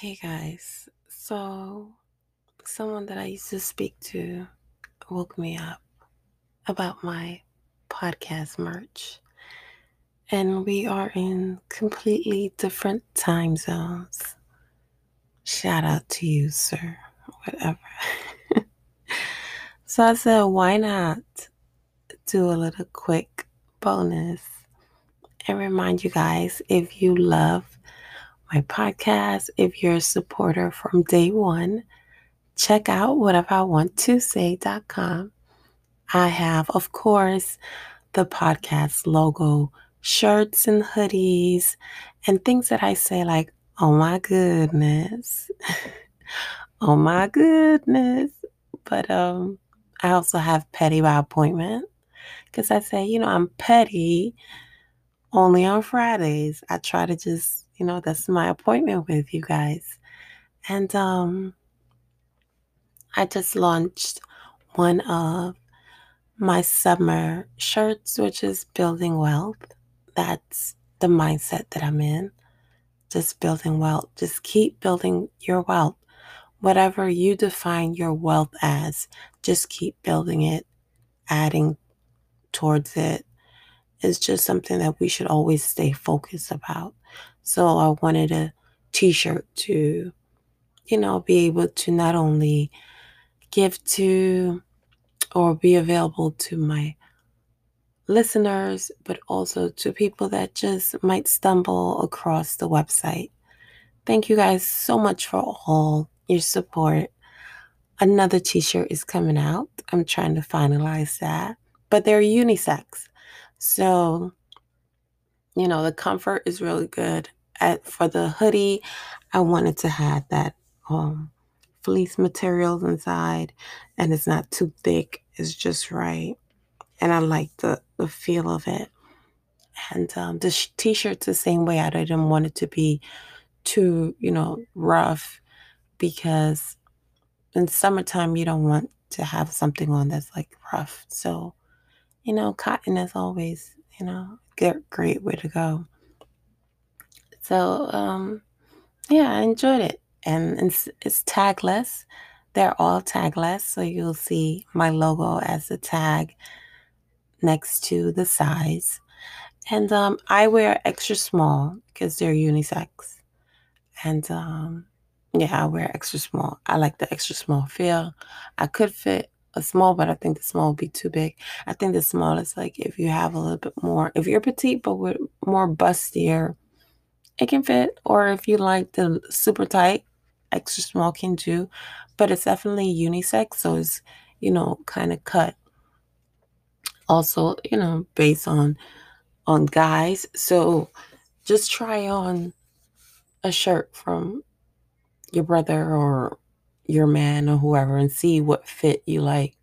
Hey guys, so someone that I used to speak to woke me up about my podcast merch. And we are in completely different time zones. Shout out to you, sir. Whatever. so I said, why not do a little quick bonus and remind you guys if you love my podcast, if you're a supporter from day one, check out whatever I want to say.com. I have, of course, the podcast logo, shirts and hoodies, and things that I say like, oh my goodness. oh my goodness. But um I also have petty by appointment because I say, you know, I'm petty only on Fridays. I try to just, you know, that's my appointment with you guys. And um I just launched one of my summer shirts, which is building wealth. That's the mindset that I'm in. Just building wealth. Just keep building your wealth. Whatever you define your wealth as, just keep building it, adding towards it. It's just something that we should always stay focused about. So I wanted a t shirt to, you know, be able to not only give to or be available to my listeners, but also to people that just might stumble across the website. Thank you guys so much for all your support. Another t shirt is coming out. I'm trying to finalize that, but they're unisex. So, you know, the comfort is really good. At, for the hoodie, I wanted to have that um, fleece materials inside and it's not too thick. It's just right. And I like the, the feel of it. And um, the sh- t-shirt's the same way. I didn't want it to be too, you know, rough because in summertime you don't want to have something on that's like rough. So, you know, cotton is always, you know, a great way to go. So, um, yeah, I enjoyed it and it's, it's tagless. They're all tagless, so you'll see my logo as a tag next to the size. And um, I wear extra small because they're unisex. And um, yeah, I wear extra small. I like the extra small feel. I could fit a small, but I think the small would be too big. I think the small is like if you have a little bit more, if you're petite but with more bustier, it can fit. Or if you like the super tight, extra small can do, but it's definitely unisex, so it's you know kind of cut. Also, you know, based on on guys, so just try on a shirt from your brother or your man or whoever and see what fit you like.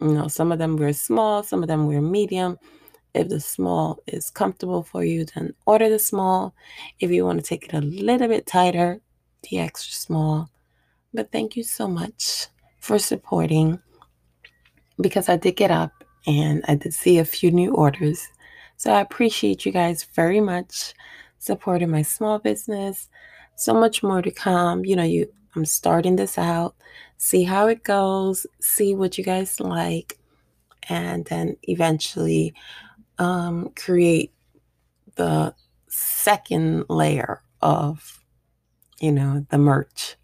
You know, some of them wear small, some of them wear medium. If the small is comfortable for you, then order the small. If you want to take it a little bit tighter, the extra small. But thank you so much for supporting because I did get up and I did see a few new orders. So I appreciate you guys very much supporting my small business. So much more to come. You know, you I'm starting this out, see how it goes, see what you guys like, and then eventually um, create the second layer of you know, the merch.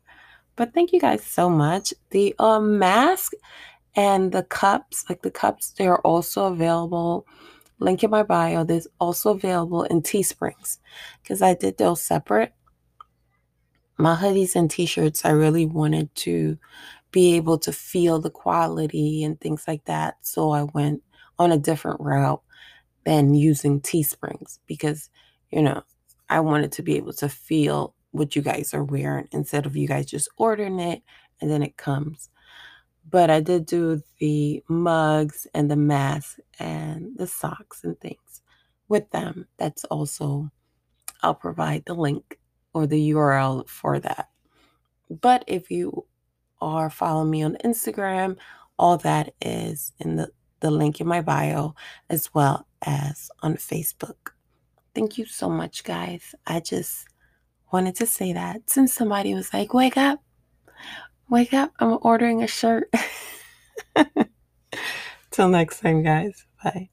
But thank you guys so much. The uh, mask and the cups, like the cups, they are also available. Link in my bio. There's also available in Teesprings because I did those separate. My hoodies and t-shirts, I really wanted to be able to feel the quality and things like that. So I went on a different route than using Teesprings because, you know, I wanted to be able to feel what you guys are wearing instead of you guys just ordering it and then it comes. But I did do the mugs and the mask and the socks and things with them. That's also, I'll provide the link or the URL for that. But if you are following me on Instagram, all that is in the, the link in my bio as well as on Facebook. Thank you so much, guys. I just wanted to say that since somebody was like, wake up, wake up, I'm ordering a shirt. Till next time, guys. Bye.